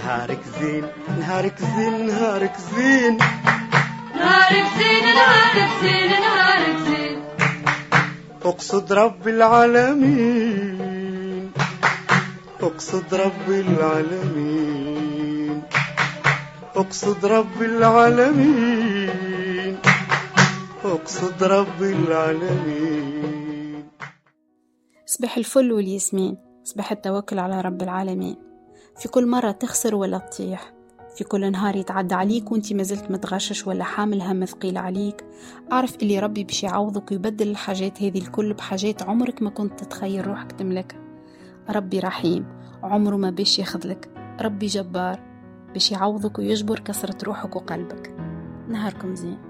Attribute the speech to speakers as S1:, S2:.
S1: نهارك زين نهارك زين نهارك زين.
S2: نهارك زين نهارك زين نهارك زين.
S1: أقصد رب العالمين أقصد رب العالمين. أقصد رب العالمين أقصد رب العالمين.
S3: صباح الفل والياسمين صباح التوكل على رب العالمين. في كل مرة تخسر ولا تطيح. في كل نهار يتعدى عليك وانت مازلت متغشش ولا حامل هم ثقيل عليك. أعرف إللي ربي باش يعوضك ويبدل الحاجات هذه الكل بحاجات عمرك ما كنت تتخيل روحك تملكها ربي رحيم عمره ما باش ياخذلك. ربي جبار باش يعوضك ويجبر كسرة روحك وقلبك. نهاركم زين.